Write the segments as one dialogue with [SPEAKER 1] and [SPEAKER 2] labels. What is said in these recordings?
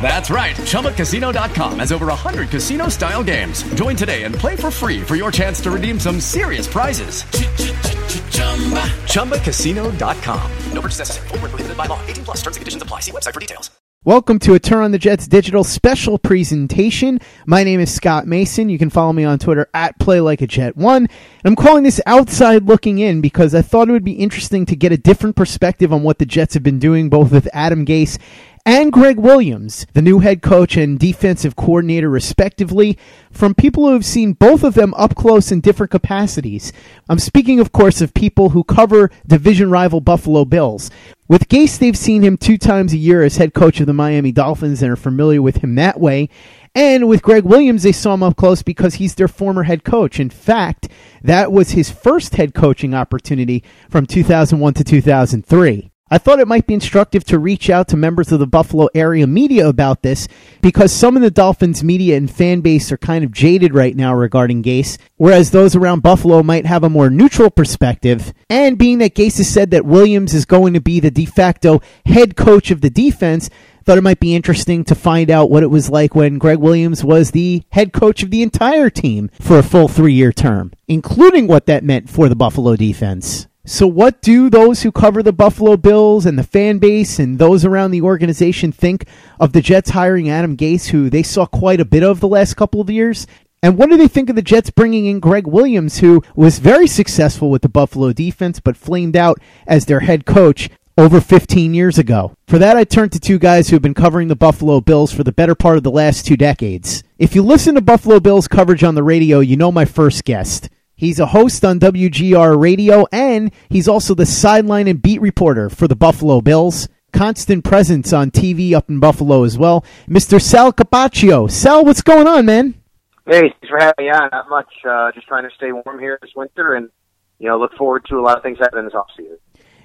[SPEAKER 1] That's right. ChumbaCasino.com has over 100 casino style games. Join today and play for free for your chance to redeem some serious prizes. ChumbaCasino.com.
[SPEAKER 2] No purchase necessary. Prohibited by law. 18 plus terms and conditions apply. See website for details.
[SPEAKER 3] Welcome to a Turn on the Jets digital special presentation. My name is Scott Mason. You can follow me on Twitter at PlayLikeAJet1. And I'm calling this Outside Looking In because I thought it would be interesting to get a different perspective on what the Jets have been doing, both with Adam Gase and Gregg Williams, the new head coach and defensive coordinator, respectively, from people who have seen both of them up close in different capacities. I'm speaking, of course, of people who cover division rival Buffalo Bills. With Gase, they've seen him two times a year as head coach of the Miami Dolphins and are familiar with him that way. And with Gregg Williams, they saw him up close because he's their former head coach. In fact, that was his first head coaching opportunity from 2001 to 2003. I thought it might be instructive to reach out to members of the Buffalo area media about this because some of the Dolphins media and fan base are kind of jaded right now regarding Gase, whereas those around Buffalo might have a more neutral perspective. And being that Gase has said that Williams is going to be the de facto head coach of the defense, thought it might be interesting to find out what it was like when Gregg Williams was the head coach of the entire team for a full three year term, including what that meant for the Buffalo defense. So, what do those who cover the Buffalo Bills and the fan base and those around the organization think of the Jets hiring Adam Gase, who they saw quite a bit of the last couple of years? And what do they think of the Jets bringing in Gregg Williams, who was very successful with the Buffalo defense but flamed out as their head coach over 15 years ago? For that, I turn to two guys who have been covering the Buffalo Bills for the better part of the last two decades. If you listen to Buffalo Bills coverage on the radio, you know my first guest. He's a host on WGR Radio, and he's also the sideline and beat reporter for the Buffalo Bills. Constant presence on TV up in Buffalo as well. Mr. Sal Capaccio. Sal, what's going on, man?
[SPEAKER 4] Hey, thanks for having me on. Not much. Uh, just trying to stay warm here this winter and, you know, look forward to a lot of things happening this offseason.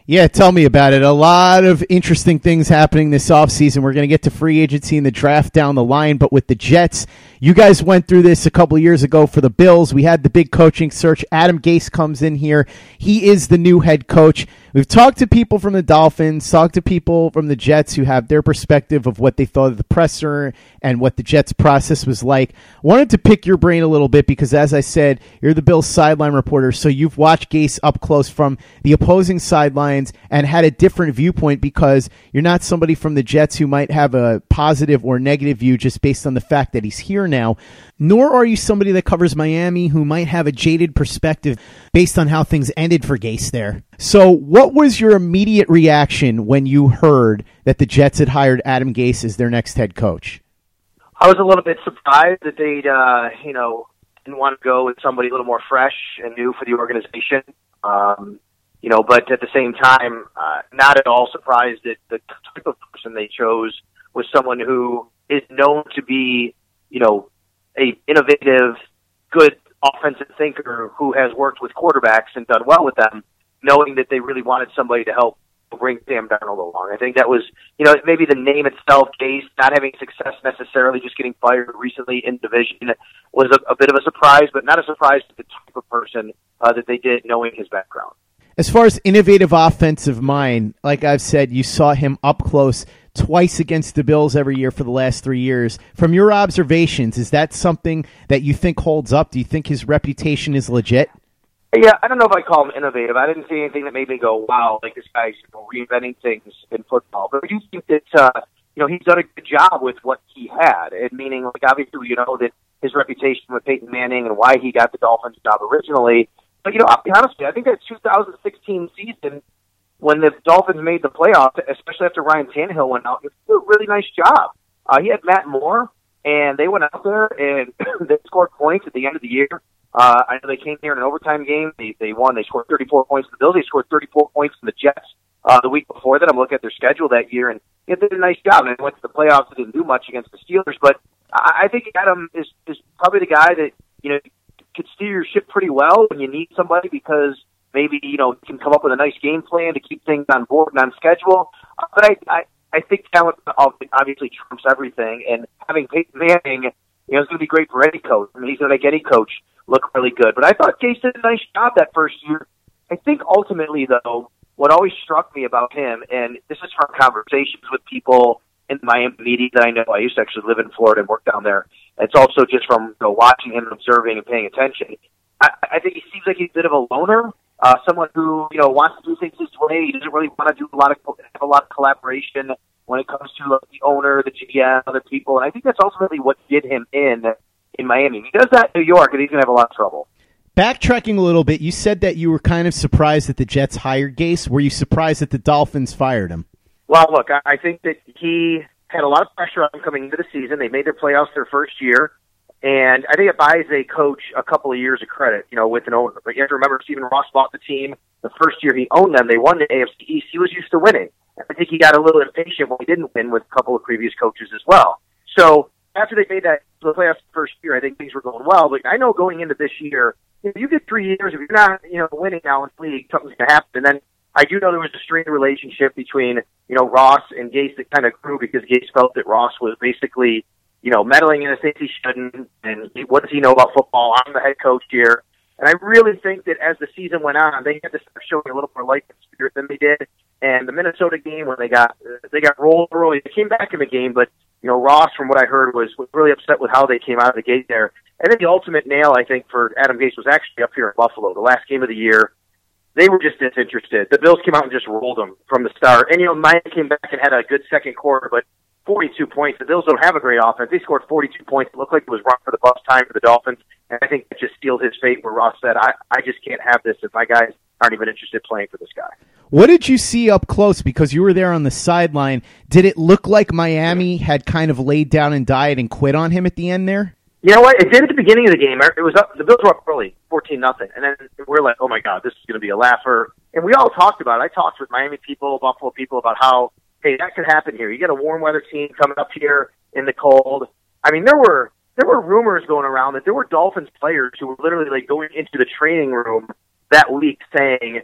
[SPEAKER 3] Yeah, tell me about it. A lot of interesting things happening this offseason. We're going to get to free agency and the draft down the line, but with the Jets, you guys went through this a couple years ago for the Bills. We had the big coaching search. Adam Gase comes in here. He is the new head coach. We've talked to people from the Dolphins, talked to people from the Jets who have their perspective of what they thought of the presser and what the Jets process was like. Wanted to pick your brain a little bit because, as I said, you're the Bills sideline reporter, so you've watched Gase up close from the opposing sidelines and had a different viewpoint because you're not somebody from the Jets who might have a positive or negative view just based on the fact that he's here now, nor are you somebody that covers Miami who might have a jaded perspective based on how things ended for Gase there. So, what was your immediate reaction when you heard that the Jets had hired Adam Gase as their next head coach?
[SPEAKER 4] I was a little bit surprised that they'd, uh, you know, didn't want to go with somebody a little more fresh and new for the organization. Um, you know, but at the same time, uh, not at all surprised that the type of person they chose was someone who is known to be you know, a innovative, good offensive thinker who has worked with quarterbacks and done well with them, knowing that they really wanted somebody to help bring Sam Darnold along. I think that was, you know, maybe the name itself, Gase, not having success necessarily, just getting fired recently in division was a, a bit of a surprise, but not a surprise to the type of person uh, that they did, knowing his background.
[SPEAKER 3] As far as innovative offensive mind, like I've said, you saw him up close twice against the Bills every year for the last three years. From your observations, is that something that you think holds up? Do you think his reputation is legit?
[SPEAKER 4] Yeah, I don't know if I call him innovative. I didn't see anything that made me go, "Wow!" Like this guy's reinventing things in football. But I do think that uh, you know he's done a good job with what he had. And meaning, like obviously, you know that his reputation with Peyton Manning and why he got the Dolphins job originally. But you know, I'll be honest with you, I think that 2016 season when the Dolphins made the playoffs, especially after Ryan Tannehill went out, it did a really nice job. Uh, he had Matt Moore, and they went out there and they scored points at the end of the year. Uh, I know they came here in an overtime game. They they won. They scored 34 points to the Bills. They scored 34 points to the Jets uh, the week before that. I'm looking at their schedule that year, and they did a nice job. And they went to the playoffs. They didn't do much against the Steelers, but I, I think Adam is is probably the guy that you know could steer your ship pretty well when you need somebody because maybe you know can come up with a nice game plan to keep things on board and on schedule. Uh, but I, I I think talent obviously trumps everything, and having Peyton Manning, you know, is going to be great for any coach. I mean, he's going to make any coach look really good. But I thought Gase did a nice job that first year. I think ultimately, though, what always struck me about him, and this is from conversations with people in Miami media that I know. I used to actually live in Florida and work down there. It's also just from you know, watching him and observing and paying attention. I, I think he seems like he's a bit of a loner, uh, someone who you know wants to do things his way. He doesn't really want to do a lot of have a lot of collaboration when it comes to like, the owner, the GM, other people, and I think that's ultimately what did him in in Miami. If he does that in New York, and he's going to have a lot of trouble.
[SPEAKER 3] Backtracking a little bit, you said that you were kind of surprised that the Jets hired Gase. Were you surprised that the Dolphins fired him?
[SPEAKER 4] Well, look, I, I think that he had a lot of pressure on him coming into the season. They made their playoffs their first year. And I think it buys a coach a couple of years of credit, you know, with an owner. But you have to remember, Stephen Ross bought the team the first year he owned them. They won the AFC East. He was used to winning. I think he got a little impatient when he didn't win with a couple of previous coaches as well. So after they made that the playoffs first year, I think things were going well. But I know going into this year, if you get three years, if you're not, you know, winning now in the league, something's going to happen. And then I do know there was a strained relationship between, you know, Ross and Gase that kind of grew because Gase felt that Ross was basically you know, meddling in a things he shouldn't, and what does he know about football? I'm the head coach here. And I really think that as the season went on, they had to start showing a little more life and spirit than they did. And the Minnesota game, when they got they got rolled early, they came back in the game. But you know, Ross, from what I heard, was, was really upset with how they came out of the gate there. And then the ultimate nail, I think, for Adam Gase was actually up here in Buffalo, the last game of the year. They were just disinterested. The Bills came out and just rolled them from the start. And you know, Mike came back and had a good second quarter, but 42 points. The Bills don't have a great offense. They scored 42 points. It looked like it was run for the bus time for the Dolphins. And I think it just sealed his fate where Ross said, I, I just can't have this if my guys aren't even interested playing for this guy.
[SPEAKER 3] What did you see up close? Because you were there on the sideline. Did it look like Miami had kind of laid down and died and quit on him at the end there?
[SPEAKER 4] You know what? It did at the beginning of the game. It was up. The Bills were up early, fourteen nothing, and then we're like, "Oh my god, this is going to be a laugher." And we all talked about it. I talked with Miami people, Buffalo people about how hey, that could happen here. You get a warm weather team coming up here in the cold. I mean, there were there were rumors going around that there were Dolphins players who were literally like going into the training room that week saying,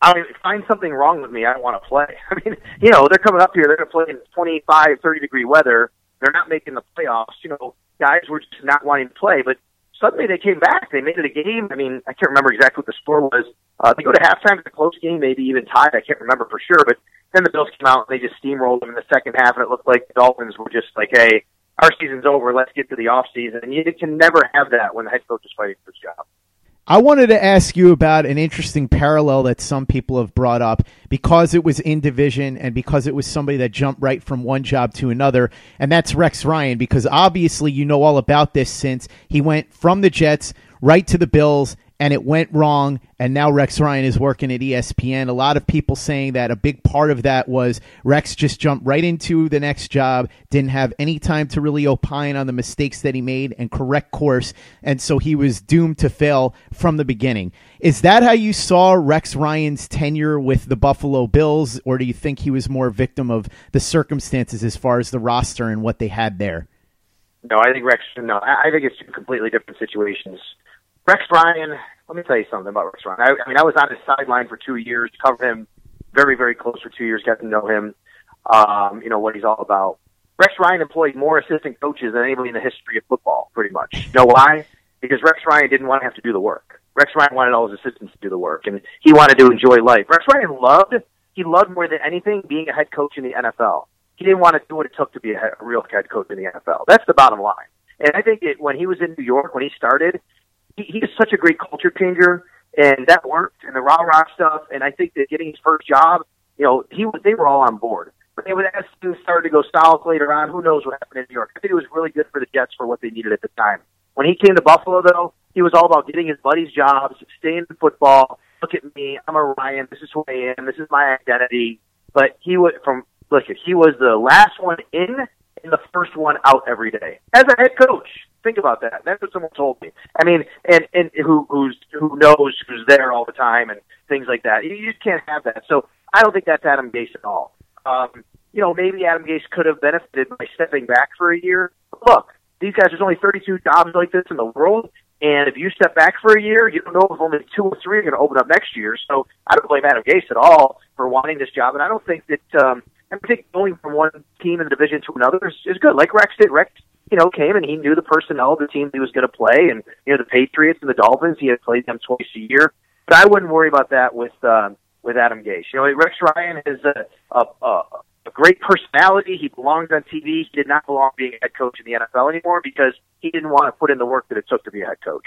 [SPEAKER 4] I find something wrong with me. I don't want to play. I mean, you know, they're coming up here. They're going to play in 25, 30 degree weather. They're not making the playoffs. You know, guys were just not wanting to play. But suddenly they came back. They made it a game. I mean, I can't remember exactly what the score was. Uh, they go to halftime. It's a close game, maybe even tied. I can't remember for sure. But then the Bills came out and they just steamrolled them in the second half, and it looked like the Dolphins were just like, "Hey, our season's over. Let's get to the off season." And you can never have that when the head coach is fighting for his job.
[SPEAKER 3] I wanted to ask you about an interesting parallel that some people have brought up because it was in division and because it was somebody that jumped right from one job to another, and that's Rex Ryan. Because obviously, you know all about this since he went from the Jets right to the Bills and it went wrong and now Rex Ryan is working at ESPN. A lot of people saying that a big part of that was Rex just jumped right into the next job, didn't have any time to really opine on the mistakes that he made and correct course, and so he was doomed to fail from the beginning. Is that how you saw Rex Ryan's tenure with the Buffalo Bills, or do you think he was more a victim of the circumstances as far as the roster and what they had there?
[SPEAKER 4] No, I think Rex. No, I think it's two completely different situations. Rex Ryan, let me tell you something about Rex Ryan. I, I mean, I was on his sideline for two years, covered him very, very close for two years, got to know him, um, you know, what he's all about. Rex Ryan employed more assistant coaches than anybody in the history of football, pretty much. You know why? Because Rex Ryan didn't want to have to do the work. Rex Ryan wanted all his assistants to do the work, and he wanted to enjoy life. Rex Ryan loved he loved more than anything being a head coach in the NFL. He didn't want to do what it took to be a, head, a real head coach in the NFL. That's the bottom line. And I think it, when he was in New York, when he started, he, he is such a great culture changer, and that worked, and the rah rah stuff. And I think that getting his first job, you know, he was they were all on board. But they would as things started to go south later on, who knows what happened in New York? I think it was really good for the Jets for what they needed at the time. When he came to Buffalo, though, he was all about getting his buddies jobs, staying in football, look at me, I'm a Ryan, this is who I am, this is my identity. But he was from look, he was the last one in and the first one out every day as a head coach. Think about that. That's what someone told me. I mean, and and who who's who knows who's there all the time and things like that. You just can't have that. So I don't think that's Adam Gase at all. Um, you know, maybe Adam Gase could have benefited by stepping back for a year. Look, these guys, there's only 32 jobs like this in the world. And if you step back for a year, you don't know if only two or three are going to open up next year. So I don't blame Adam Gase at all for wanting this job. And I don't think that, um, I think going from one team in the division to another is, is good. Like Rex did. Rex, you know, came and he knew the personnel of the team he was going to play. And, you know, the Patriots and the Dolphins, he had played them twice a year. But I wouldn't worry about that with, um, with Adam Gase. You know, Rex Ryan is a, a, a, a great personality. He belongs on TV. He did not belong being a head coach in the NFL anymore because he didn't want to put in the work that it took to be a head coach.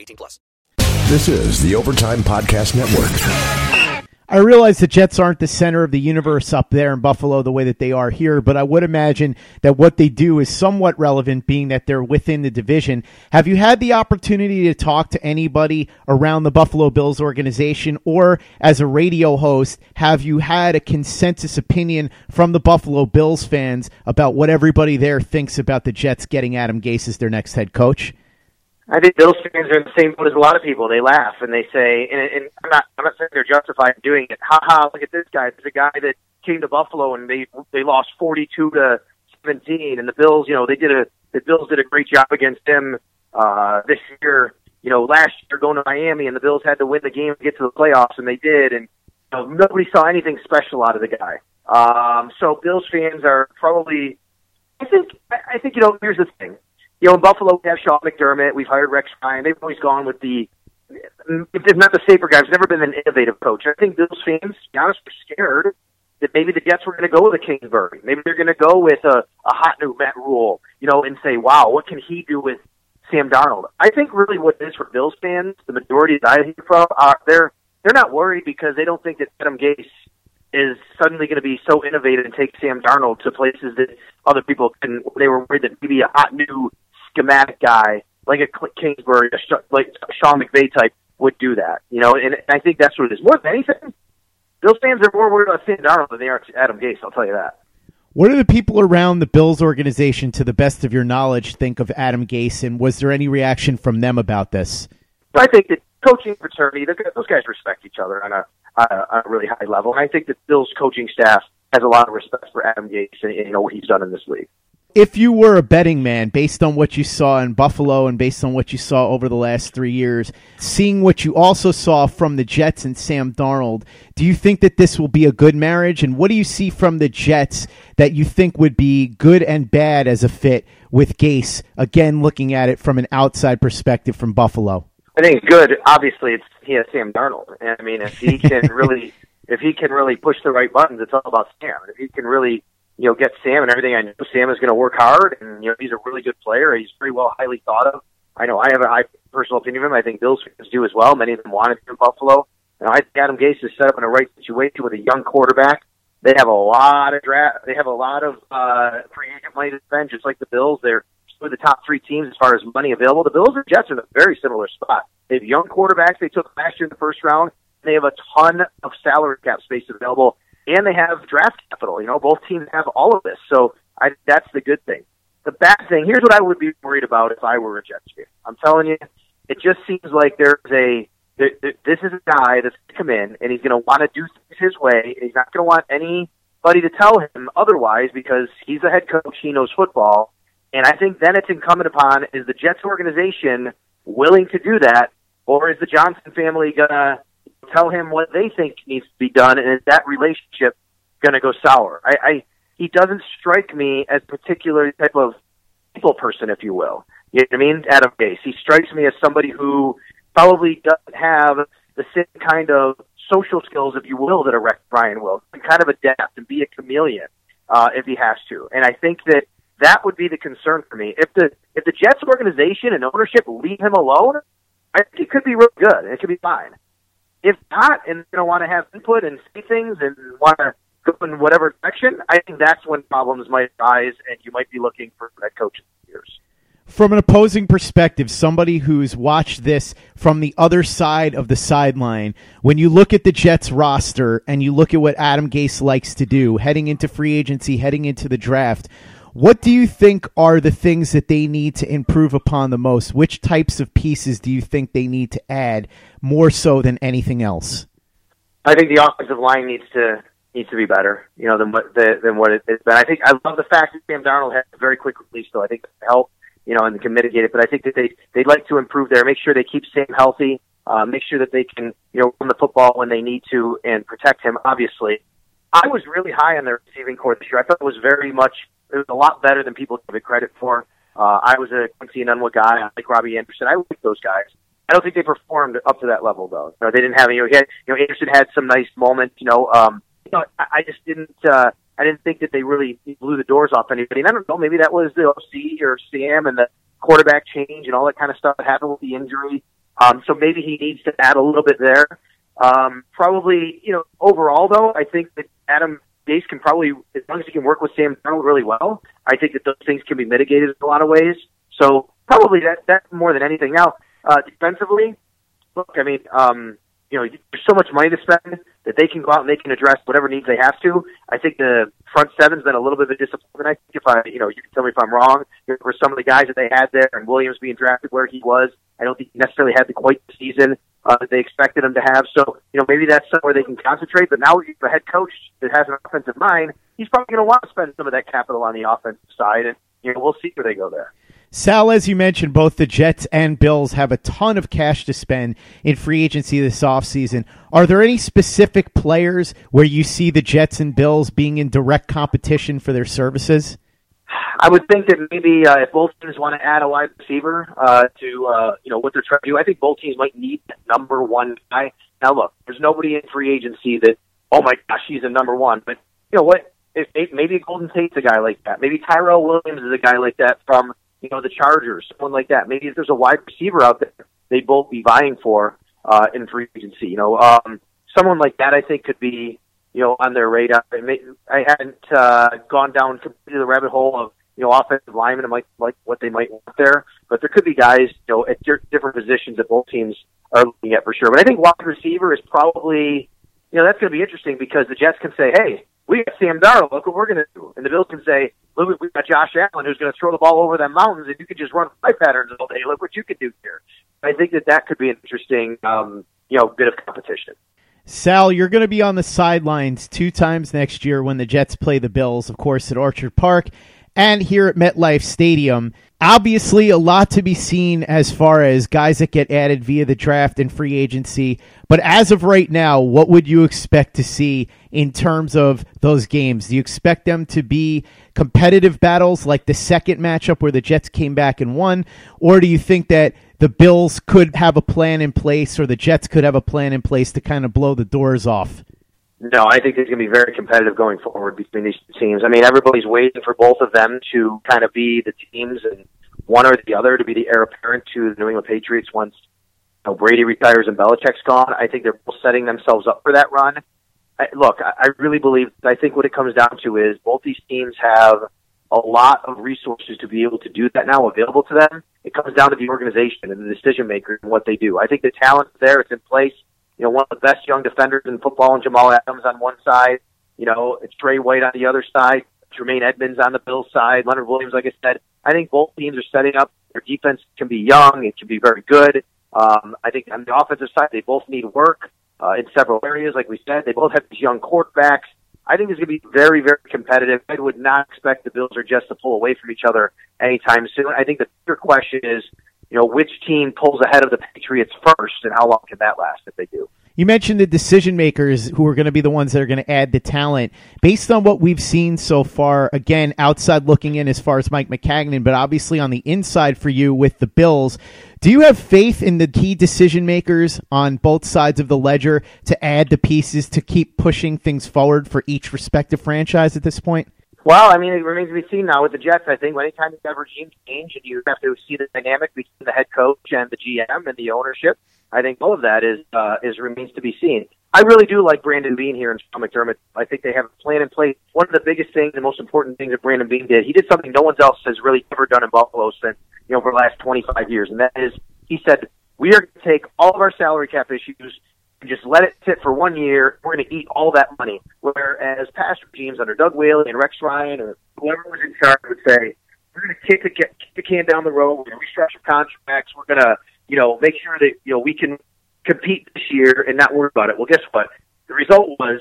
[SPEAKER 2] 18 plus.
[SPEAKER 5] This is the Overtime Podcast Network.
[SPEAKER 3] I realize the Jets aren't the center of the universe up there in Buffalo the way that they are here, but I would imagine that what they do is somewhat relevant, being that they're within the division. Have you had the opportunity to talk to anybody around the Buffalo Bills organization, or as a radio host, have you had a consensus opinion from the Buffalo Bills fans about what everybody there thinks about the Jets getting Adam Gase as their next head coach?
[SPEAKER 4] I think Bills fans are in the same boat as a lot of people. They laugh and they say, and, and I'm not, I'm not saying they're justified in doing it. Ha ha! Look at this guy. There's a guy that came to Buffalo and they they lost 42 to 17, and the Bills, you know, they did a the Bills did a great job against them uh, this year. You know, last year going to Miami and the Bills had to win the game to get to the playoffs, and they did. And you know, nobody saw anything special out of the guy. Um, so Bills fans are probably, I think, I I think you know. Here's the thing you know, in Buffalo, we have Sean McDermott. We've hired Rex Ryan. They've always gone with the, if not the safer guy, It's never been an innovative coach. I think Bills fans, to be honest, were scared that maybe the Jets were going to go with a Kingsbury. Maybe they're going to go with a, a hot new Matt Rhule, you know, and say, wow, what can he do with Sam Darnold? I think really what it is for Bills fans, the majority that I hear from, are they're, they're not worried because they don't think that Adam Gase is suddenly going to be so innovative and take Sam Darnold to places that other people can. They were worried that maybe a hot new schematic guy like a Kingsbury, a Sh- like a Sean McVay type would do that. You know, and I think that's what it is. More than anything, Bills fans are more worried about Sam Darnold than they are Adam Gase. I'll tell you that.
[SPEAKER 3] What do the people around the Bills organization, to the best of your knowledge, think of Adam Gase, and was there any reaction from them about this?
[SPEAKER 4] I think that coaching fraternity, those guys respect each other on a, on a really high level, and I think that Bill's coaching staff has a lot of respect for Adam Gase and you know what he's done in this league
[SPEAKER 3] if you were a betting man, based on what you saw in Buffalo and based on what you saw over the last three years, seeing what you also saw from the Jets and Sam Darnold, do you think that this will be a good marriage? And what do you see from the Jets that you think would be good and bad as a fit with Gase? Again, looking at it from an outside perspective from Buffalo.
[SPEAKER 4] I think good. Obviously, it's he has Sam Darnold. I mean, if he can really, if he can really push the right buttons, it's all about Sam. If he can really you know, get Sam and everything. I know Sam is going to work hard, and you know, he's a really good player. He's very well, highly thought of. I know I have a high personal opinion of him. I think Bills fans do as well. Many of them wanted him in Buffalo. And I think Adam Gase is set up in a right situation with a young quarterback. They have a lot of draft. They have a lot of uh, free agent money to spend, just like the Bills. They're two of the top three teams as far as money available. The Bills and Jets are in a very similar spot. They have young quarterbacks they took last year in the first round. They have a ton of salary cap space available and they have draft capital. You know, both teams have all of this, so I, that's the good thing. The bad thing here's what I would be worried about if I were a Jets fan. I'm telling you, it just seems like there's a th- th- this is a guy that's come in and he's going to want to do things his way. And he's not going to want anybody to tell him otherwise because he's the head coach. He knows football. And I think then it's incumbent upon is the Jets organization willing to do that, or is the Johnson family going to tell him what they think needs to be done, and is that relationship going to go sour? I, I he doesn't strike me as particular type of people person, if you will. You know what I mean? Adam Gase. He strikes me as somebody who probably doesn't have the same kind of social skills, if you will, that a Rex Ryan will. He can kind of adapt and be a chameleon uh, if he has to. And I think that that would be the concern for me. If the if the Jets organization and ownership leave him alone, I think it could be real good. It could be fine. If not, and they know want to have input and see things and want to go in whatever direction, I think that's when problems might arise, and you might be looking for that coach in years.
[SPEAKER 3] From an opposing perspective, somebody who's watched this from the other side of the sideline, when you look at the Jets roster and you look at what Adam Gase likes to do, heading into free agency, heading into the draft, what do you think are the things that they need to improve upon the most? Which types of pieces do you think they need to add more so than anything else?
[SPEAKER 4] I think the offensive line needs to needs to be better, you know, than what the, than what it's been. I think I love the fact that Sam Darnold has a very quick release, though. I think that help, you know, and can mitigate it. But I think that they they'd like to improve there, make sure they keep Sam healthy, uh, make sure that they can, you know, run the football when they need to and protect him. Obviously, I was really high on their receiving corps this year. I thought it was very much it was a lot better than people give it credit for. Uh, I was a Quincy Enunwa guy. I like Robbie Anderson. I like those guys. I don't think they performed up to that level though. Know, they didn't have any. You had, you know, Anderson had some nice moments. You know, um, you know, I, I just didn't. uh I didn't think that they really blew the doors off anybody. And I don't know. Maybe that was the OC or Sam and the quarterback change and all that kind of stuff that happened with the injury. Um, so maybe he needs to add a little bit there. Um, probably, you know, overall though, I think that Adam Gase can probably, as long as he can work with Sam Darnold really well, I think that those things can be mitigated in a lot of ways. So probably that that more than anything. Now, uh, defensively, look, I mean, um, you know, there's so much money to spend that they can go out and they can address whatever needs they have to. I think the front seven's been a little bit of a disappointment. I think if I, you know, you can tell me if I'm wrong. For some of the guys that they had there, and Williams being drafted where he was, I don't think he necessarily had the quite the season uh, that they expected him to have. So, you know, maybe that's somewhere they can concentrate. But now the head coach that has an offensive mind, he's probably going to want to spend some of that capital on the offensive side, and you know, we'll see where they go there.
[SPEAKER 3] Sal, as you mentioned, both the Jets and Bills have a ton of cash to spend in free agency this offseason. Are there any specific players where you see the Jets and Bills being in direct competition for their services?
[SPEAKER 4] I would think that maybe uh, if both teams want to add a wide receiver uh, to uh, you know what they're trying to do, I think both teams might need that number one guy. Now, look, there's nobody in free agency that oh my gosh, he's a number one. But you know what? If, maybe Golden Tate's a guy like that. Maybe Tyrell Williams is a guy like that from you know, the Chargers, someone like that. Maybe if there's a wide receiver out there, they'd both be vying for uh, in free agency. You know, um, someone like that I think could be, you know, on their radar. I, may, I hadn't uh, gone down completely the rabbit hole of you know offensive linemen and like like what they might want there, but there could be guys you know at different positions that both teams are looking at for sure. But I think wide receiver is probably, you know, that's going to be interesting because the Jets can say, hey, we got Sam Darnold. Look what we're going to do. And the Bills can say, look, we've got Josh Allen who's going to throw the ball over them mountains, and you can just run fly patterns all day. Look what you can do here. I think that that could be an interesting, um, you know, bit of competition.
[SPEAKER 3] Sal, you're going to be on the sidelines two times next year when the Jets play the Bills, of course, at Orchard Park and here at MetLife Stadium. Obviously, a lot to be seen as far as guys that get added via the draft and free agency. But as of right now, what would you expect to see in terms of those games? Do you expect them to be competitive battles like the second matchup where the Jets came back and won? Or do you think that the Bills could have a plan in place or the Jets could have a plan in place to kind of blow the doors off?
[SPEAKER 4] No, I think it's going to be very competitive going forward between these teams. I mean, everybody's waiting for both of them to kind of be the teams and one or the other to be the heir apparent to the New England Patriots once you know, Brady retires and Belichick's gone. I think they're both setting themselves up for that run. I, look, I, I really believe. I think what it comes down to is both these teams have a lot of resources to be able to do that now available to them. It comes down to the organization and the decision maker and what they do. I think the talent's there; it's in place you know, one of the best young defenders in football, and Jamal Adams on one side. You know, it's Tre White on the other side. Tremaine Edmunds on the Bills side. Leonard Williams, like I said, I think both teams are setting up. Their defense can be young. It can be very good. Um, I think on the offensive side, they both need work uh, in several areas. Like we said, they both have these young quarterbacks. I think it's going to be very, very competitive. I would not expect the Bills or Jets to pull away from each other anytime soon. I think the bigger question is, you know, which team pulls ahead of the Patriots first, and how long can that last if they do?
[SPEAKER 3] You mentioned the decision makers who are going to be the ones that are going to add the talent. Based on what we've seen so far, again, outside looking in as far as Mike Maccagnan, but obviously on the inside for you with the Bills, do you have faith in the key decision makers on both sides of the ledger to add the pieces to keep pushing things forward for each respective franchise at this point?
[SPEAKER 4] Well, I mean, it remains to be seen now with the Jets. I think anytime you have regime change and you have to see the dynamic between the head coach and the GM and the ownership, I think all of that is uh, is remains to be seen. I really do like Brandon Beane here in Sean McDermott. I think they have a plan in place. One of the biggest things, the most important things that Brandon Beane did, he did something no one else has really ever done in Buffalo since you know for the last 25 years, and that is he said we are going to take all of our salary cap issues just let it sit for one year. We're going to eat all that money. Whereas past regimes under Doug Whaley and Rex Ryan or whoever was in charge would say we're going to kick the kick the can down the road. We're going to restructure contracts. We're going to you know, make sure that, you know, we can compete this year and not worry about it. Well, guess what? The result was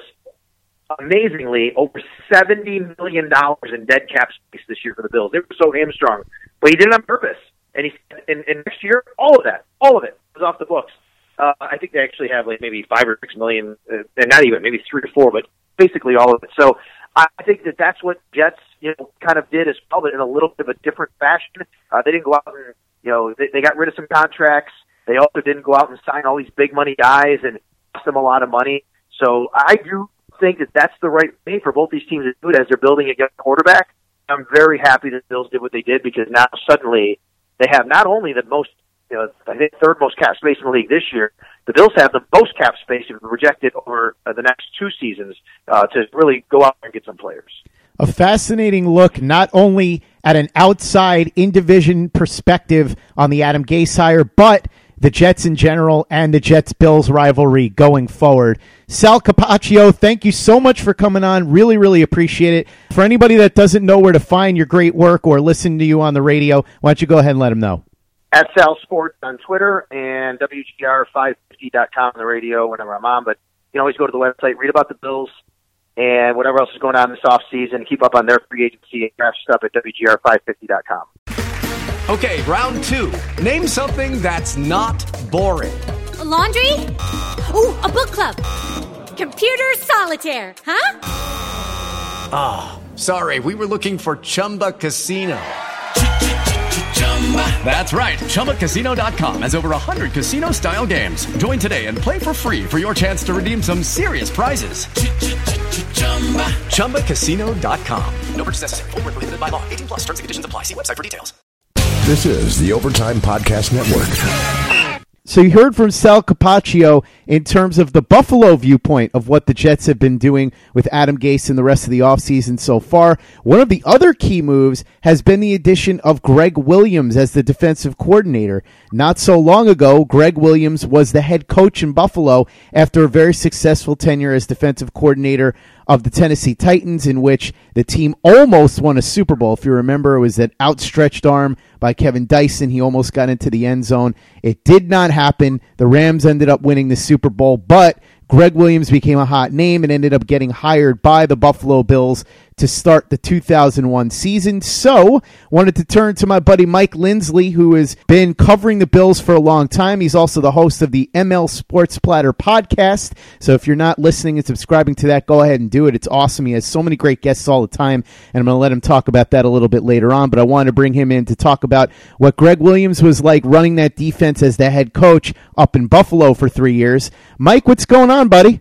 [SPEAKER 4] amazingly over $70 million in dead cap space this year for the Bills. They were so hamstrung, but he did it on purpose. And he, and, and next year, all of that, all of it was off the books. Uh, I think they actually have like maybe five or six million, uh, and not even maybe three or four, but basically all of it. So I think that that's what Jets, you know, kind of did as well, but in a little bit of a different fashion. Uh, they didn't go out and you know, they, they got rid of some contracts. They also didn't go out and sign all these big money guys and cost them a lot of money. So I do think that that's the right thing for both these teams to do it as they're building a young quarterback. I'm very happy that the Bills did what they did because now suddenly they have not only the most, know, I think third most cap space in the league this year. The Bills have the most cap space if projected over uh, the next two seasons uh, to really go out and get some players
[SPEAKER 3] a fascinating look not only at an outside in division perspective on the Adam Gase hire, but the Jets in general and the Jets Bills rivalry going forward. Sal Capaccio, thank you so much for coming on. Really, really appreciate it. For anybody that doesn't know where to find your great work or listen to you on the radio, why don't you go ahead and let them know?
[SPEAKER 4] At Sal Sports on Twitter and WGR550.com on the radio whenever I'm on. But you can always go to the website, read about the Bills, and whatever else is going on this off season. Keep up on their free agency and draft stuff at WGR550.com.
[SPEAKER 1] Okay, round two. Name something that's not boring.
[SPEAKER 6] A laundry? Ooh, a book club. Computer solitaire, huh?
[SPEAKER 1] Ah, oh, sorry, we were looking for Chumba Casino. That's right. ChumbaCasino.com has over 100 casino style games. Join today and play for free for your chance to redeem some serious prizes. ChumbaCasino.com.
[SPEAKER 2] No purchase necessary. Full prohibited by law. 18 plus terms and conditions apply. See website for details.
[SPEAKER 5] This is the Overtime Podcast Network.
[SPEAKER 3] So you heard from Sal Capaccio in terms of the Buffalo viewpoint of what the Jets have been doing with Adam Gase and the rest of the offseason so far. One of the other key moves has been the addition of Gregg Williams as the defensive coordinator. Not so long ago, Gregg Williams was the head coach in Buffalo after a very successful tenure as defensive coordinator of the Tennessee Titans, in which the team almost won a Super Bowl. If you remember, it was that outstretched arm by Kevin Dyson. He almost got into the end zone. It did not happen. The Rams ended up winning the Super Bowl, but Gregg Williams became a hot name and ended up getting hired by the Buffalo Bills to start the 2001 season. So, wanted to turn to my buddy Mike Lindsley, who has been covering the Bills for a long time. He's also the host of the ML Sports Platter podcast. So, if you're not listening and subscribing to that, go ahead and do it. It's awesome. He has so many great guests all the time, and I'm going to let him talk about that a little bit later on. But I wanted to bring him in to talk about what Gregg Williams was like running that defense as the head coach up in Buffalo for three years. Mike, what's going on, buddy?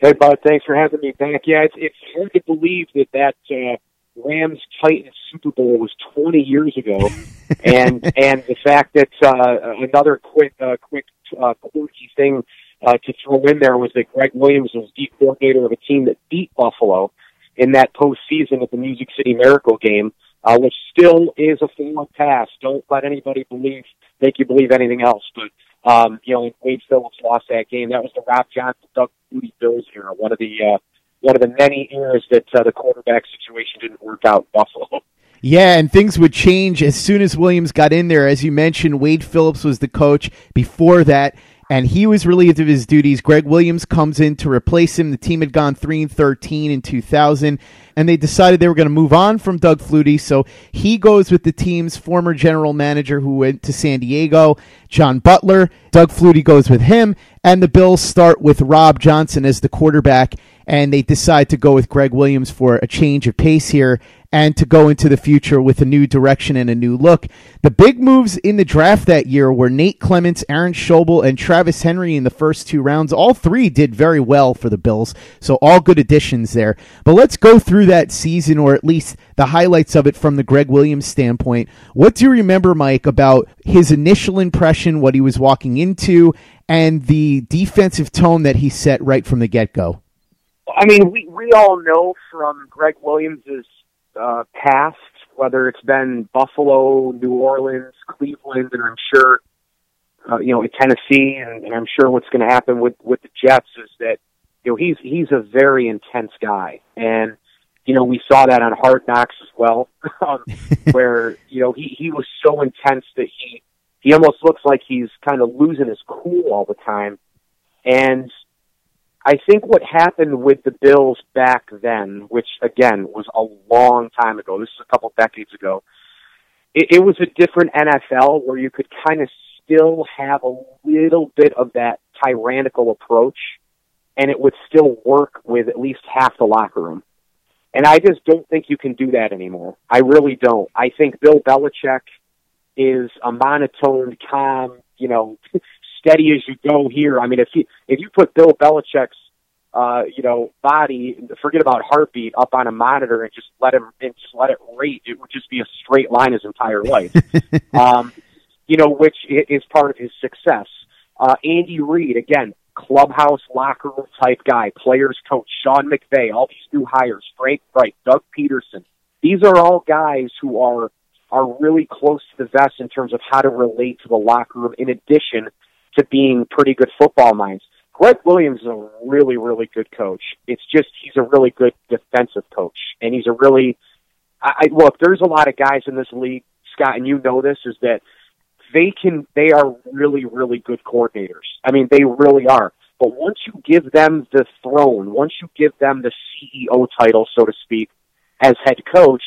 [SPEAKER 7] Hey, Bud, thanks for having me back. Yeah, it's, it's hard to believe that that uh, Rams Titans Super Bowl was 20 years ago, and and the fact that uh, another quick uh, quick uh, quirky thing uh, to throw in there was that Gregg Williams was the coordinator of a team that beat Buffalo in that postseason at the Music City Miracle game, uh, which still is a forward pass. Don't let anybody believe make you believe anything else, but um, you know, Wade Phillips lost that game. That was the Rob Johnson, Doug Flutie Bills era. One of the uh, one of the many eras that uh, the quarterback situation didn't work out in Buffalo.
[SPEAKER 3] Yeah, and things would change as soon as Williams got in there. As you mentioned, Wade Phillips was the coach before that, and he was relieved of his duties. Gregg Williams comes in to replace him. The team had gone 3 and 13 in 2000, and they decided they were going to move on from Doug Flutie, so he goes with the team's former general manager who went to San Diego, John Butler. Doug Flutie goes with him, and the Bills start with Rob Johnson as the quarterback, and they decide to go with Gregg Williams for a change of pace here and to go into the future with a new direction and a new look. The big moves in the draft that year were Nate Clements, Aaron Schobel, and Travis Henry in the first two rounds. All three did very well for the Bills, so all good additions there. But let's go through that season, or at least the highlights of it from the Gregg Williams standpoint. What do you remember, Mike, about his initial impression, what he was walking into, and the defensive tone that he set right from the get go?
[SPEAKER 7] I mean, we we all know from Gregg Williams's uh, past, whether it's been Buffalo, New Orleans, Cleveland, and I'm sure, uh, you know, Tennessee, and, and I'm sure what's going to happen with with the Jets is that you know he's he's a very intense guy, and you know we saw that on Hard Knocks as well, um, where you know he he was so intense that he he almost looks like he's kind of losing his cool all the time, and I think what happened with the Bills back then, which again was a long time ago, this is a couple decades ago, it, it was a different NFL where you could kind of still have a little bit of that tyrannical approach and it would still work with at least half the locker room. And I just don't think you can do that anymore. I really don't. I think Bill Belichick is a monotone, calm, you know, steady as you go here. I mean, if you if you put Bill Belichick's uh, you know body, forget about heartbeat, up on a monitor and just let him and just let it rate, it would just be a straight line his entire life. um, you know, which is part of his success. Uh, Andy Reid, again, clubhouse locker room type guy, players coach, Sean McVay, all these new hires, Frank Reich, Doug Pederson. These are all guys who are are really close to the vest in terms of how to relate to the locker room. In addition to being pretty good football minds. Gregg Williams is a really, really good coach. It's just he's a really good defensive coach, and he's a really. I, I look. There's a lot of guys in this league, Scott, and you know this is that they can. They are really, really good coordinators. I mean, they really are. But once you give them the throne, once you give them the CEO title, so to speak, as head coach,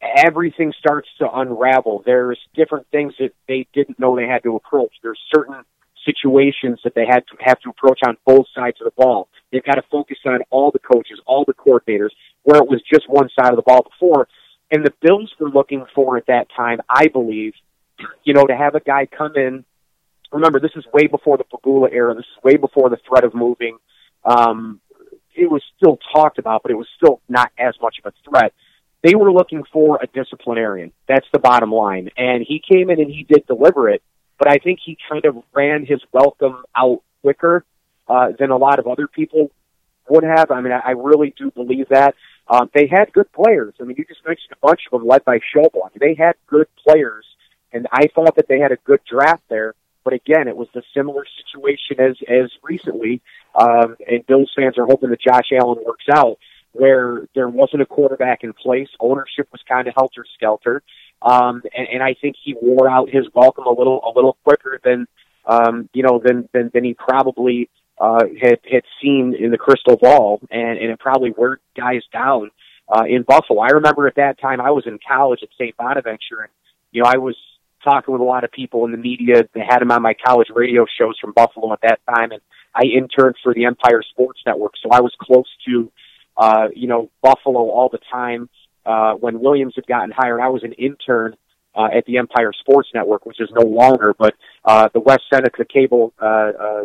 [SPEAKER 7] everything starts to unravel. There's different things that they didn't know they had to approach. There's certain situations that they had to have to approach on both sides of the ball. They've got to focus on all the coaches, all the coordinators, where it was just one side of the ball before. And the Bills were looking for at that time, I believe, you know, to have a guy come in. Remember, this is way before the Pegula era. This is way before the threat of moving. Um, it was still talked about, but it was still not as much of a threat. They were looking for a disciplinarian. That's the bottom line. And he came in and he did deliver it but I think he kind of ran his welcome out quicker uh, than a lot of other people would have. I mean, I, I really do believe that. Um, they had good players. I mean, you just mentioned a bunch of them led by Schobel. They had good players, and I thought that they had a good draft there. But again, it was the similar situation as as recently, um, and Bills fans are hoping that Josh Allen works out, where there wasn't a quarterback in place, ownership was kind of helter skelter, um, and, and I think he wore out his welcome a little a little quicker than um, you know than than, than he probably uh, had had seen in the crystal ball, and, and it probably wore guys down uh, in Buffalo. I remember at that time I was in college at St. Bonaventure, and you know I was talking with a lot of people in the media. They had him on my college radio shows from Buffalo at that time, and I interned for the Empire Sports Network, so I was close to uh, you know Buffalo all the time uh, when Williams had gotten hired, I was an intern uh, at the Empire Sports Network, which is no longer, but uh, the West Seneca cable uh, uh,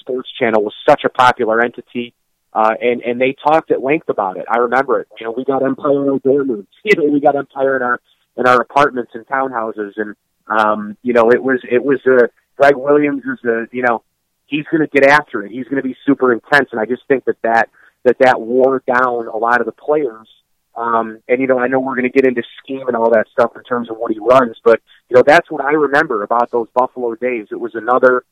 [SPEAKER 7] sports channel was such a popular entity. Uh, and and they talked at length about it. I remember it. You know, we got Empire in our dorm rooms. You know, we got Empire in our in our apartments and townhouses, and um, you know, it was it was uh, Gregg Williams is a you know he's going to get after it. He's going to be super intense, and I just think that that that that wore down a lot of the players um, and you know, I know we're going to get into scheme and all that stuff in terms of what he runs, but you know, that's what I remember about those Buffalo days. It was another,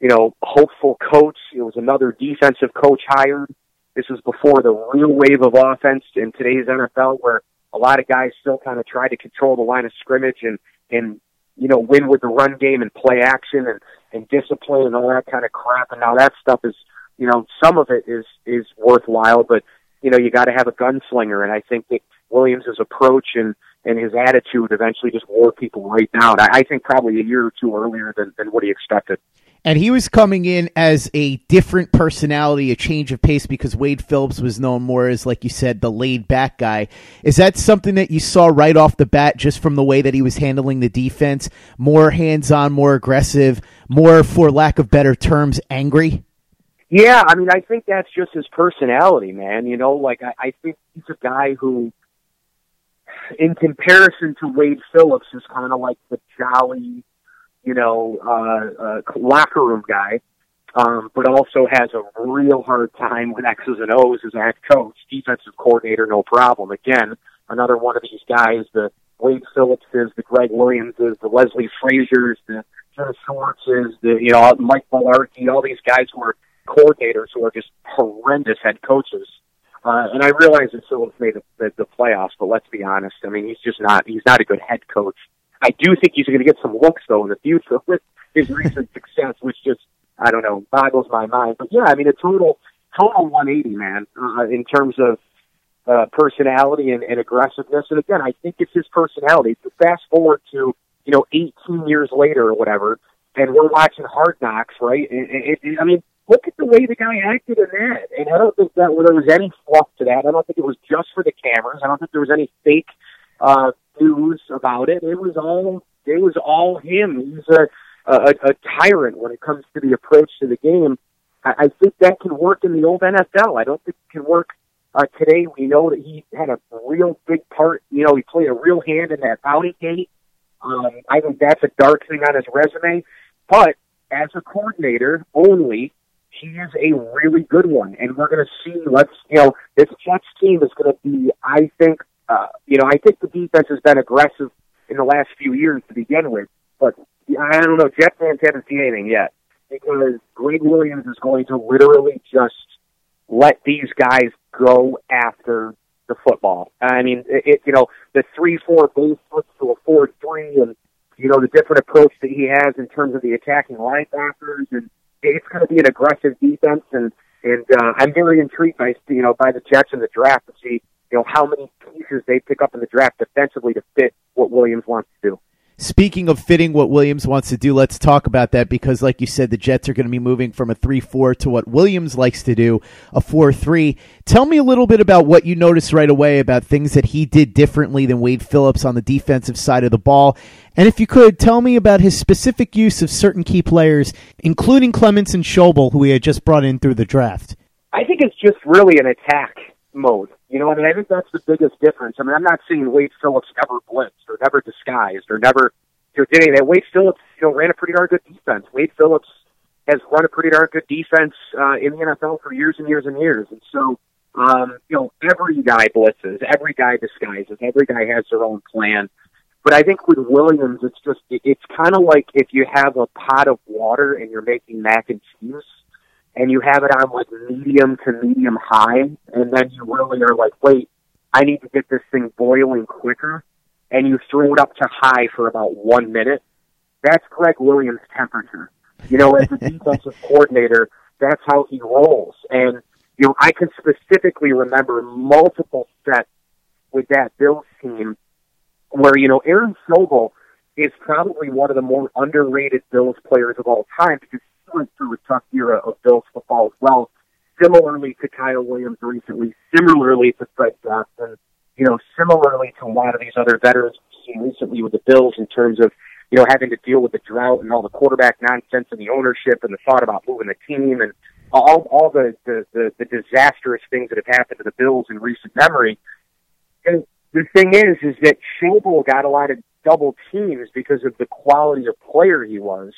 [SPEAKER 7] you know, hopeful coach. It was another defensive coach hired. This was before the real wave of offense in today's NFL, where a lot of guys still kind of try to control the line of scrimmage and and you know win with the run game and play action and and discipline and all that kind of crap. And now that stuff is you know some of it is is worthwhile, but you know you got to have a gunslinger. And I think that Williams' approach and and his attitude eventually just wore people right down. I, I think probably a year or two earlier than, than what he expected.
[SPEAKER 3] And he was coming in as a different personality, a change of pace because Wade Phillips was known more as, like you said, the laid back guy. Is that something that you saw right off the bat just from the way that he was handling the defense? More hands on, more aggressive, more, for lack of better terms, angry?
[SPEAKER 7] Yeah, I mean, I think that's just his personality, man. You know, like, I, I think he's a guy who, in comparison to Wade Phillips, is kind of like the jolly, you know, uh, uh, locker room guy, um, but also has a real hard time with X's and O's as a head coach, defensive coordinator, no problem. Again, another one of these guys, the Wade Phillipses, the Gregg Williamses, the Leslie Frazier's, the Jim Schwartzes, the, you know, Mike Mularkey, all these guys who are coordinators who are just horrendous head coaches. Uh, and I realize that Phillips made the, the, the playoffs, but let's be honest. I mean, he's just not, he's not a good head coach. I do think he's going to get some looks though in the future with his recent success, which just I don't know boggles my mind. But yeah, I mean a total total 180 man uh, in terms of uh, personality and, and aggressiveness. And again, I think it's his personality. Fast forward to you know 18 years later or whatever, and we're watching Hard Knocks, right? And, it, it, I mean, look at the way the guy acted in that. And I don't think that there was any fluff to that. I don't think it was just for the cameras. I don't think there was any fake uh, news about it. It was all it was all him. He's a, a a tyrant when it comes to the approach to the game. I, I think that can work in the old NFL. I don't think it can work uh, today. We know that he had a real big part. You know, he played a real hand in that bounty gate. Um, I think that's a dark thing on his resume. But as a coordinator only, he is a really good one, and we're going to see. Let's you know, this Jets team is going to be, I think, uh, you know, I think the defense has been aggressive in the last few years to begin with, but I don't know. Jet fans haven't seen anything yet because Gregg Williams is going to literally just let these guys go after the football. I mean, it, it you know the three four base flips to a four three, and you know the different approach that he has in terms of the attacking linebackers, and it's going to be an aggressive defense. And and uh, I'm very intrigued by you know by the Jets in the draft to see you know, how many pieces they pick up in the draft defensively to fit what Williams wants to do.
[SPEAKER 3] Speaking of fitting what Williams wants to do, let's talk about that because, like you said, the Jets are going to be moving from a 3 4 to what Williams likes to do, a 4 3. Tell me a little bit about what you noticed right away about things that he did differently than Wade Phillips on the defensive side of the ball. And if you could, tell me about his specific use of certain key players, including Clements and Schobel, who he had just brought in through the draft.
[SPEAKER 7] I think it's just really an attack mode. You know, I mean, I think that's the biggest difference. I mean, I'm not seeing Wade Phillips ever blitzed or never disguised or never you know, did anything. Wade Phillips, you know, ran a pretty darn good defense. Wade Phillips has run a pretty darn good defense uh, in the NFL for years and years and years. And so, um, you know, every guy blitzes, every guy disguises, every guy has their own plan. But I think with Williams, it's just it's kind of like if you have a pot of water and you're making mac and cheese and you have it on like medium to medium high, and then you really are like, wait, I need to get this thing boiling quicker, and you throw it up to high for about one minute. That's Gregg Williams' temperature. You know, as a defensive coordinator, that's how he rolls. And, you know, I can specifically remember multiple sets with that Bills team where, you know, Aaron Schobel is probably one of the more underrated Bills players of all time because went through a tough era of Bills football as well. Similarly to Kyle Williams recently, similarly to Fred Jackson, you know, similarly to a lot of these other veterans we've seen recently with the Bills in terms of, you know, having to deal with the drought and all the quarterback nonsense and the ownership and the thought about moving the team and all all the the, the, the disastrous things that have happened to the Bills in recent memory. And the thing is, is that Schobel got a lot of double teams because of the quality of player he was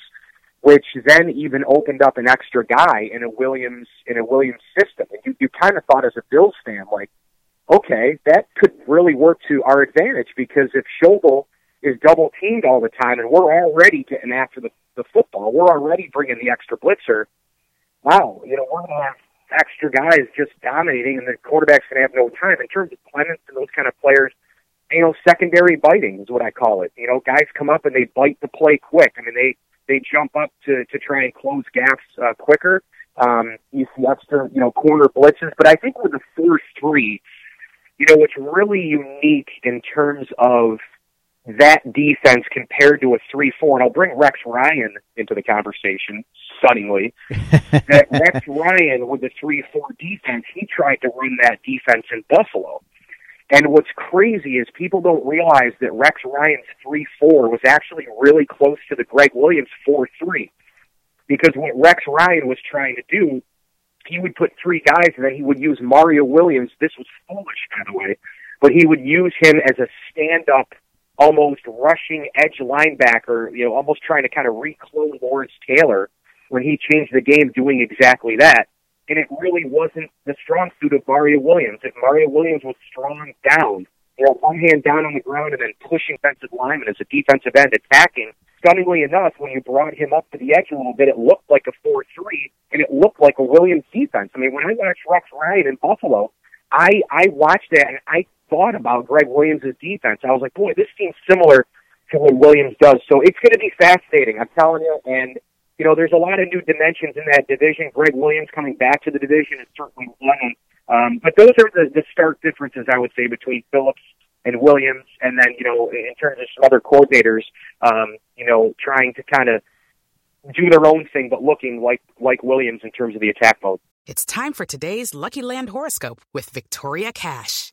[SPEAKER 7] which then even opened up an extra guy in a Williams in a Williams system. And you, you kind of thought as a Bills fan, like, okay, that could really work to our advantage because if Schobel is double teamed all the time and we're already getting after the, the football, we're already bringing the extra blitzer. Wow, you know, we're going to have extra guys just dominating, and the quarterback's going to have no time. In terms of Clements and those kind of players, you know, secondary biting is what I call it. You know, guys come up and they bite the play quick. I mean, they they jump up to to try and close gaps uh, quicker. Um, you see extra, you know, corner blitzes, but I think with the four three, you know, what's really unique in terms of that defense compared to a three four, and I'll bring Rex Ryan into the conversation stunningly. that Rex Ryan with the three four defense, he tried to run that defense in Buffalo. And what's crazy is people don't realize that Rex Ryan's 3 4 was actually really close to the Gregg Williams 4 3. Because what Rex Ryan was trying to do, he would put three guys and then he would use Mario Williams. This was foolish, by the way, but he would use him as a stand up, almost rushing edge linebacker, you know, almost trying to kind of reclone Lawrence Taylor when he changed the game doing exactly that and it really wasn't the strong suit of Mario Williams. If Mario Williams was strong down, you know, one hand down on the ground and then pushing defensive linemen as a defensive end attacking. Stunningly enough, when you brought him up to the edge a little bit, it looked like a 4-3, and it looked like a Williams defense. I mean, when I watched Rex Ryan in Buffalo, I, I watched that and I thought about Gregg Williams' defense. I was like, boy, this seems similar to what Williams does. So it's going to be fascinating, I'm telling you, and you know, there's a lot of new dimensions in that division. Gregg Williams coming back to the division is certainly one. Um, but those are the, the stark differences, I would say, between Phillips and Williams. And then, you know, in terms of some other coordinators, um, you know, trying to kind of do their own thing, but looking like, like Williams in terms of the attack mode.
[SPEAKER 8] It's time for today's Lucky Land horoscope with Victoria Cash.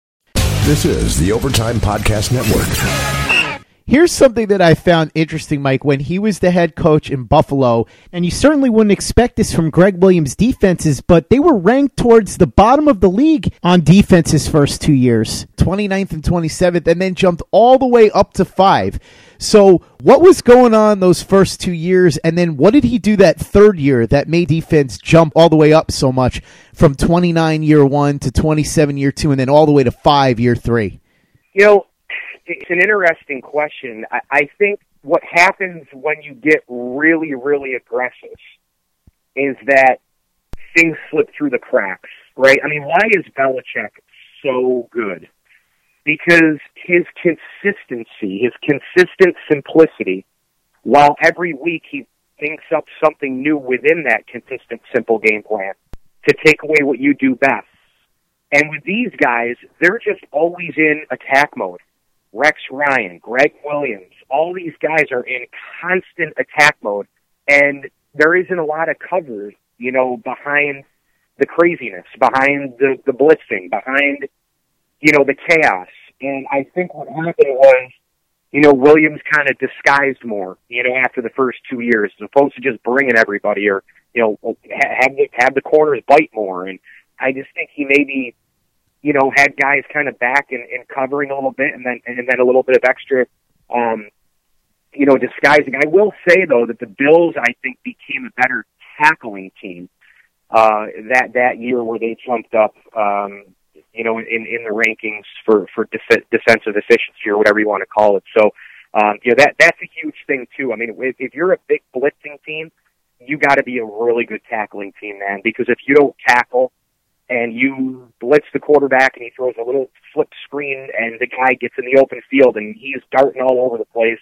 [SPEAKER 5] This is the Overtime Podcast Network.
[SPEAKER 3] Here's something that I found interesting, Mike, when he was the head coach in Buffalo, and you certainly wouldn't expect this from Gregg Williams' defenses, but they were ranked towards the bottom of the league on defense his first two years 29th and 27th, and then jumped all the way up to five. So, what was going on those first two years, and then what did he do that third year that made defense jump all the way up so much from 29 year one to 27 year two, and then all the way to five year three?
[SPEAKER 7] You know, it's an interesting question. I, I think what happens when you get really, really aggressive is that things slip through the cracks, right? I mean, why is Belichick so good? Because his consistency, his consistent simplicity, while every week he thinks up something new within that consistent, simple game plan to take away what you do best. And with these guys, they're just always in attack mode. Rex Ryan, Gregg Williams, all these guys are in constant attack mode, and there isn't a lot of cover, you know, behind the craziness, behind the, the blitzing, behind, you know, the chaos. And I think what happened was, you know, Williams kind of disguised more, you know, after the first two years, as opposed to just bringing everybody or, you know, have the, have the corners bite more. And I just think he maybe you know, had guys kind of back and, and covering a little bit, and then and then a little bit of extra, um, you know, disguising. I will say though that the Bills, I think, became a better tackling team uh, that that year where they jumped up, um, you know, in in the rankings for for def- defensive efficiency or whatever you want to call it. So, um, you know, that that's a huge thing too. I mean, if, if you're a big blitzing team, you got to be a really good tackling team, man, because if you don't tackle and you blitz the quarterback and he throws a little flip screen and the guy gets in the open field and he's darting all over the place,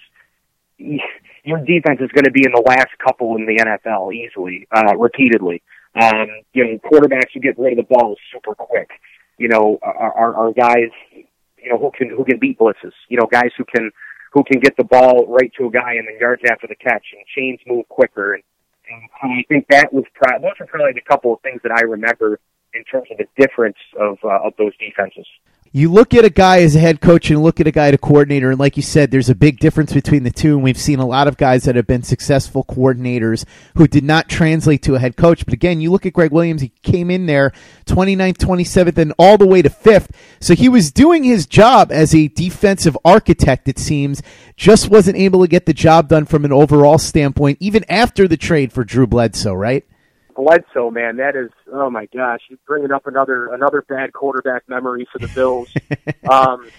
[SPEAKER 7] your defense is going to be in the last couple in the NFL easily, uh, repeatedly. Um, you know, quarterbacks who get rid of the ball super quick. You know, are, are guys, you know, who can who can beat blitzes. You know, guys who can who can get the ball right to a guy and then yards after the catch and chains move quicker. And, and I think that was pro- those are probably the couple of things that I remember in terms of the difference of uh, of those defenses.
[SPEAKER 3] you look at a guy as a head coach and look at a guy as a coordinator, and like you said, there's a big difference between the two. And we've seen a lot of guys that have been successful coordinators who did not translate to a head coach. But again, you look at Gregg Williams, he came in there 29th, 27th, and all the way to fifth. So he was doing his job as a defensive architect, it seems, just wasn't able to get the job done from an overall standpoint, even after the trade for Drew Bledsoe, right?
[SPEAKER 7] Bledsoe, man, that is oh my gosh, you're bringing up another another bad quarterback memory for the Bills. um,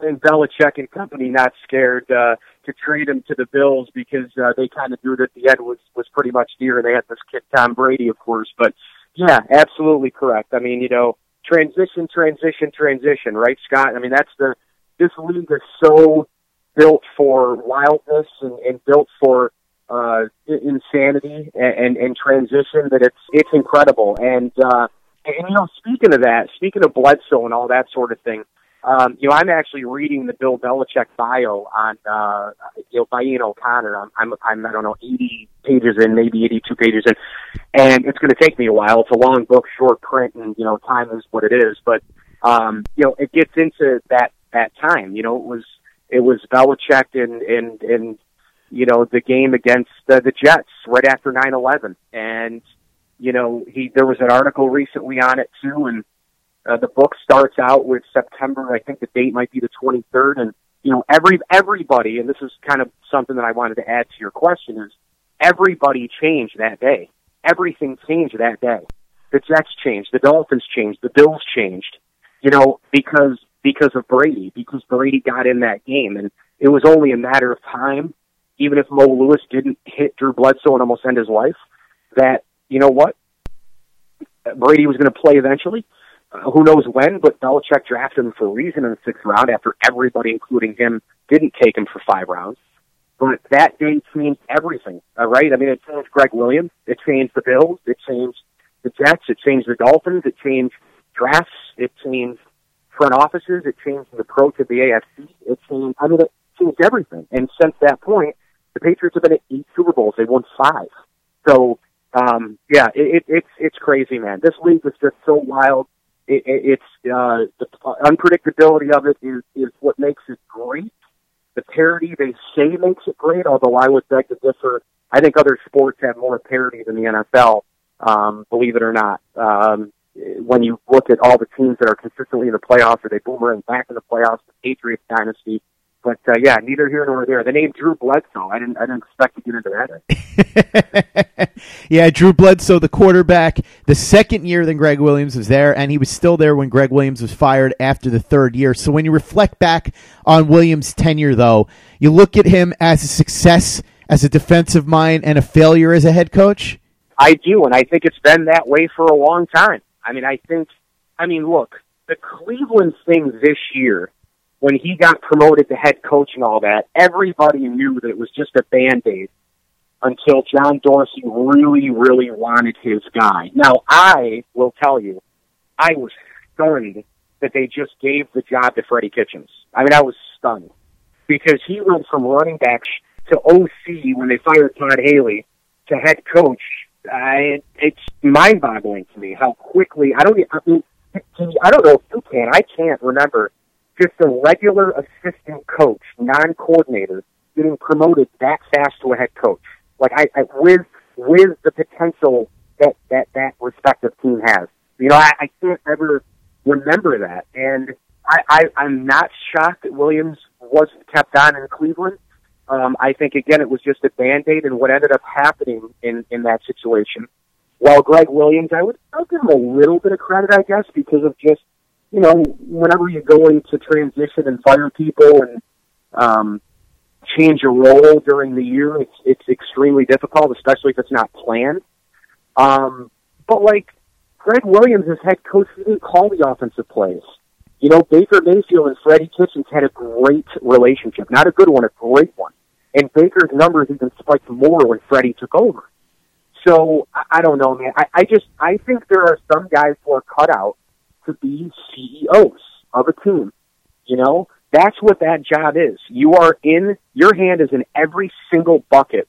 [SPEAKER 7] and Belichick and company not scared uh, to trade him to the Bills because uh, they kind of knew that the end was was pretty much near. They had this kid Tom Brady, of course, but yeah, absolutely correct. I mean, you know, transition, transition, transition, right, Scott? I mean, that's the this league is so built for wildness and, and built for uh, insanity and, and, and transition that it's it's incredible. And uh, and you know, speaking of that, speaking of Bledsoe and all that sort of thing, um, you know, I'm actually reading the Bill Belichick bio on uh, you know by Ian O'Connor. I'm, I'm I'm I don't know 80 pages in, maybe 82 pages in, and it's going to take me a while. It's a long book, short print, and you know, time is what it is. But um, you know, it gets into that that time. You know, it was it was Belichick and and and you know, the game against uh, the Jets right after 9/11, and you know, he there was an article recently on it too, and uh, the book starts out with September. I think the date might be the 23rd, and you know, every everybody, and this is kind of something that I wanted to add to your question is everybody changed that day. Everything changed that day. The Jets changed, the Dolphins changed, the Bills changed. You know, because because of Brady, because Brady got in that game, and it was only a matter of time even if Mo Lewis didn't hit Drew Bledsoe and almost end his life, that, you know what? Brady was going to play eventually. Uh, who knows when, but Belichick drafted him for a reason in the sixth round after everybody, including him, didn't take him for five rounds. But that day changed everything, all right? I mean, it changed Gregg Williams. It changed the Bills. It changed the Jets. It changed the Dolphins. It changed drafts. It changed front offices. It changed the approach of the AFC. It changed, I mean, it changed everything. And since that point, the Patriots have been at eight Super Bowls. They won five. So um, yeah, it, it, it's it's crazy, man. This league is just so wild. It, it, it's uh, the unpredictability of it is is what makes it great. The parity they say makes it great, although I would beg to differ. I think other sports have more parity than the NFL. Um, believe it or not, um, when you look at all the teams that are consistently in the playoffs, or they boomerang back in the playoffs, the Patriots dynasty, but uh, yeah, neither here nor there. The name Drew Bledsoe. I didn't. I didn't expect to get into
[SPEAKER 3] that. yeah, Drew Bledsoe, the quarterback, the second year that Gregg Williams was there, and he was still there when Gregg Williams was fired after the third year. So when you reflect back on Williams' tenure, though, you look at him as a success as a defensive mind and a failure as a head coach.
[SPEAKER 7] I do, and I think it's been that way for a long time. I mean, I think. I mean, look, the Cleveland thing this year when he got promoted to head coach and all that, everybody knew that it was just a band aid until John Dorsey really, really wanted his guy. Now, I will tell you, I was stunned that they just gave the job to Freddie Kitchens. I mean, I was stunned because he went from running back to OC when they fired Todd Haley to head coach. I, it's mind-boggling to me how quickly. I don't. I mean, I don't know if you can. I can't remember just a regular assistant coach, non-coordinator, getting promoted that fast to a head coach. Like I, I with with the potential that that that respective team has. You know, I, I can't ever remember that, and I, I I'm not shocked that Williams wasn't kept on in Cleveland. Um, I think again it was just a band aid, and what ended up happening in in that situation. While Gregg Williams, I would I'll give him a little bit of credit, I guess, because of just you know, whenever you go into transition and fire people and um, change your role during the year, it's it's extremely difficult, especially if it's not planned. Um, but like Gregg Williams as head coach, he didn't call the offensive plays. You know, Baker Mayfield and Freddie Kitchens had a great relationship. Not a good one, a great one. And Baker's numbers even spiked more when Freddie took over. So I, I don't know, man. I, I just I think there are some guys who are cut out to be CEOs of a team. You know, that's what that job is. You are in, your hand is in every single bucket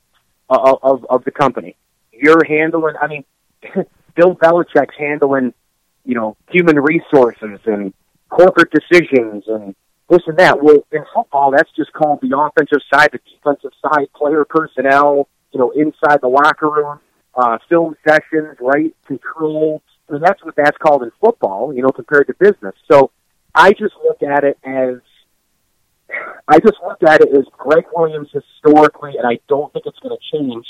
[SPEAKER 7] of, of, of the company. You're handling, I mean, Bill Belichick's handling, you know, human resources and corporate decisions and this and that. Well, in football, that's just called the offensive side, the defensive side, player personnel, you know, inside the locker room, uh, film sessions, right? Control. I mean, that's what that's called in football, you know, compared to business. So I just look at it as, I just look at it as Gregg Williams historically, and I don't think it's going to change,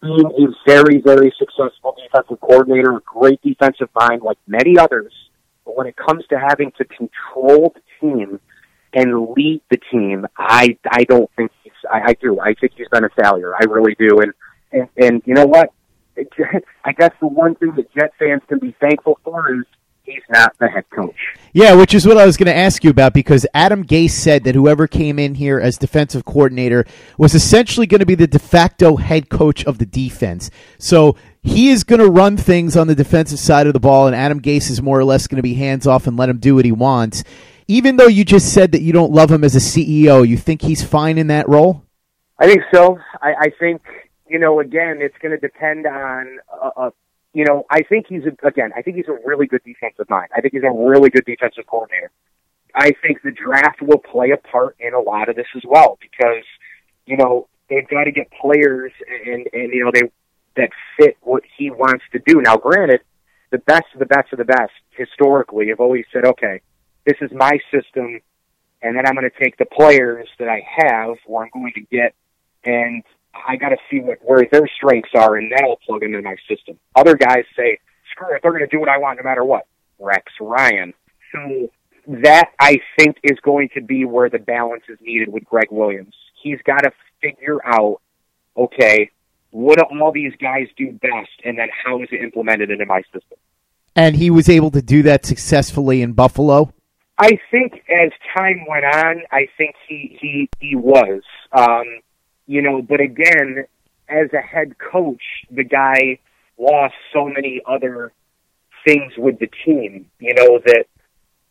[SPEAKER 7] being a very, very successful defensive coordinator, a great defensive mind like many others. But when it comes to having to control the team and lead the team, I I don't think he's. I, I do. I think he's been a failure. I really do. And and, and you know what? I guess the one thing that Jet fans can be thankful for is he's not the head coach.
[SPEAKER 3] Yeah, which is what I was going to ask you about because Adam Gase said that whoever came in here as defensive coordinator was essentially going to be the de facto head coach of the defense. So he is going to run things on the defensive side of the ball, and Adam Gase is more or less going to be hands off and let him do what he wants. Even though you just said that you don't love him as a CEO, you think he's fine in that role?
[SPEAKER 7] I think so. I, I think you know, again, it's going to depend on uh, uh, you know, I think he's a, again, I think he's a really good defensive mind. I think he's a really good defensive coordinator. I think the draft will play a part in a lot of this as well because you know they've got to get players and and you know they that fit what he wants to do. Now, granted, the best of the best of the best historically have always said, okay, this is my system, and then I'm going to take the players that I have or I'm going to get, and I got to see what where their strengths are, and that'll plug into my system. Other guys say, screw it, they're going to do what I want no matter what. Rex Ryan. So that I think is going to be where the balance is needed with Gregg Williams. He's got to figure out, okay, what do all these guys do best, and then how is it implemented into my system?
[SPEAKER 3] And he was able to do that successfully in Buffalo.
[SPEAKER 7] I think as time went on, I think he he he was. Um, you know, but again, as a head coach, the guy lost so many other things with the team, you know, that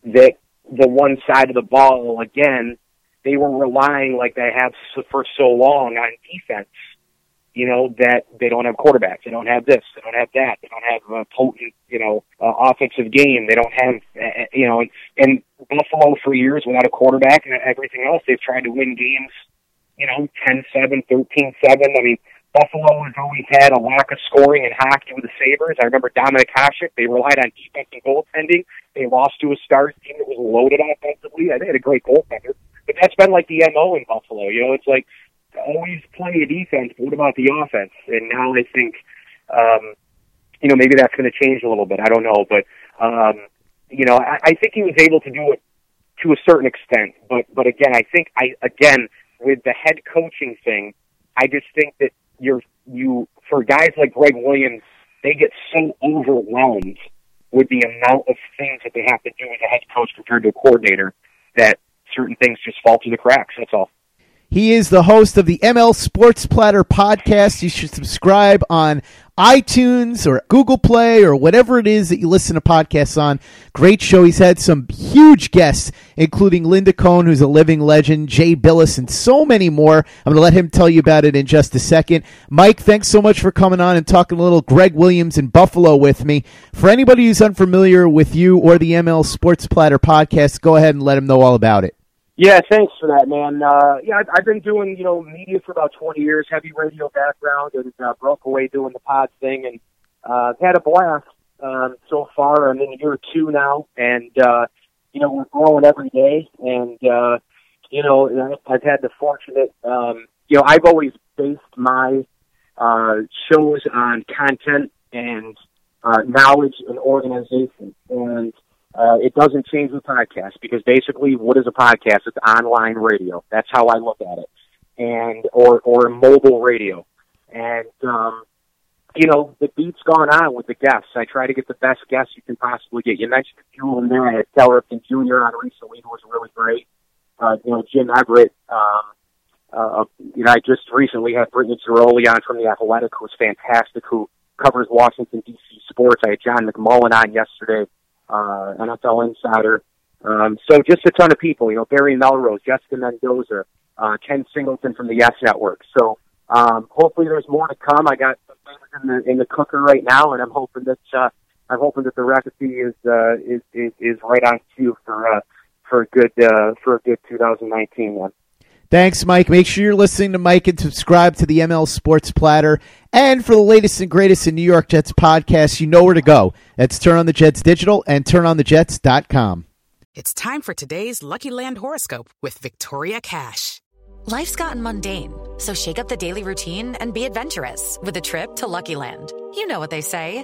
[SPEAKER 7] that the one side of the ball again, they were relying like they have for so long on defense. You know that they don't have quarterbacks, they don't have this, they don't have that, they don't have a potent, you know, uh, offensive game. They don't have, uh, you know, and, and Buffalo for years without a quarterback and everything else, they've tried to win games you know, 10-7, 13-7. I mean, Buffalo has always had a lack of scoring in hockey with the Sabres. I remember Dominik Hasek. They relied on defense and goaltending. They lost to a Stars team that was loaded offensively. They had a great goaltender. But that's been like the MO in Buffalo. You know, it's like always plenty of defense, but what about the offense? And now I think, um, you know, maybe that's going to change a little bit. I don't know. But, um, you know, I, I think he was able to do it to a certain extent. But, but again, I think I, again, with the head coaching thing, I just think that you're you for guys like Gregg Williams, they get so overwhelmed with the amount of things that they have to do as a head coach compared to a coordinator that certain things just fall through the cracks. That's all.
[SPEAKER 3] He is the host of the ML Sports Platter podcast. You should subscribe on iTunes or Google Play or whatever it is that you listen to podcasts on. Great show. He's had some huge guests, including Linda Cohn, who's a living legend, Jay Bilas, and so many more. I'm going to let him tell you about it in just a second. Mike, thanks so much for coming on and talking a little Gregg Williams in Buffalo with me. For anybody who's unfamiliar with you or the ML Sports Platter podcast, go ahead and let him know all about it.
[SPEAKER 7] Yeah, thanks for that, man. Uh, yeah, I've, I've been doing you know media for about 20 years, heavy radio background, and uh, broke away doing the pod thing, and uh, I've had a blast um, so far. I'm in year two now, and uh, you know we're growing every day, and uh, you know I've had the fortunate, um, you know I've always based my uh, shows on content and uh, knowledge and organization, and uh, it doesn't change with podcast because basically, what is a podcast? It's online radio. That's how I look at it, and or or mobile radio. And um, you know, the beat's gone on with the guests. I try to get the best guests you can possibly get. You mentioned a few of them there. I had Cal Ripken Jr. on recently, who was really great. Uh, you know, Jim Everett. Um, uh, you know, I just recently had Brittany Ghiroli on from the Athletic, who was fantastic, who covers Washington D.C. sports. I had John McMullen on yesterday uh, NFL Insider. Um, so just a ton of people, you know, Barry Melrose, Jessica Mendoza, uh, Ken Singleton from the Yes Network. So um, hopefully there's more to come. I got in the in the cooker right now, and I'm hoping that uh, I'm hoping that the recipe is uh, is, is is right on cue for uh, for a good uh, for a good 2019 one.
[SPEAKER 3] Thanks, Mike. Make sure you're listening to Mike and subscribe to the ML Sports Platter. And for the latest and greatest in New York Jets podcasts, you know where to go. That's Turn on the Jets Digital and TurnOnTheJets.com.
[SPEAKER 2] It's time for today's Lucky Land horoscope with Victoria Cash.
[SPEAKER 8] Life's gotten mundane, so shake up the daily routine and be adventurous with a trip to Lucky Land. You know what they say.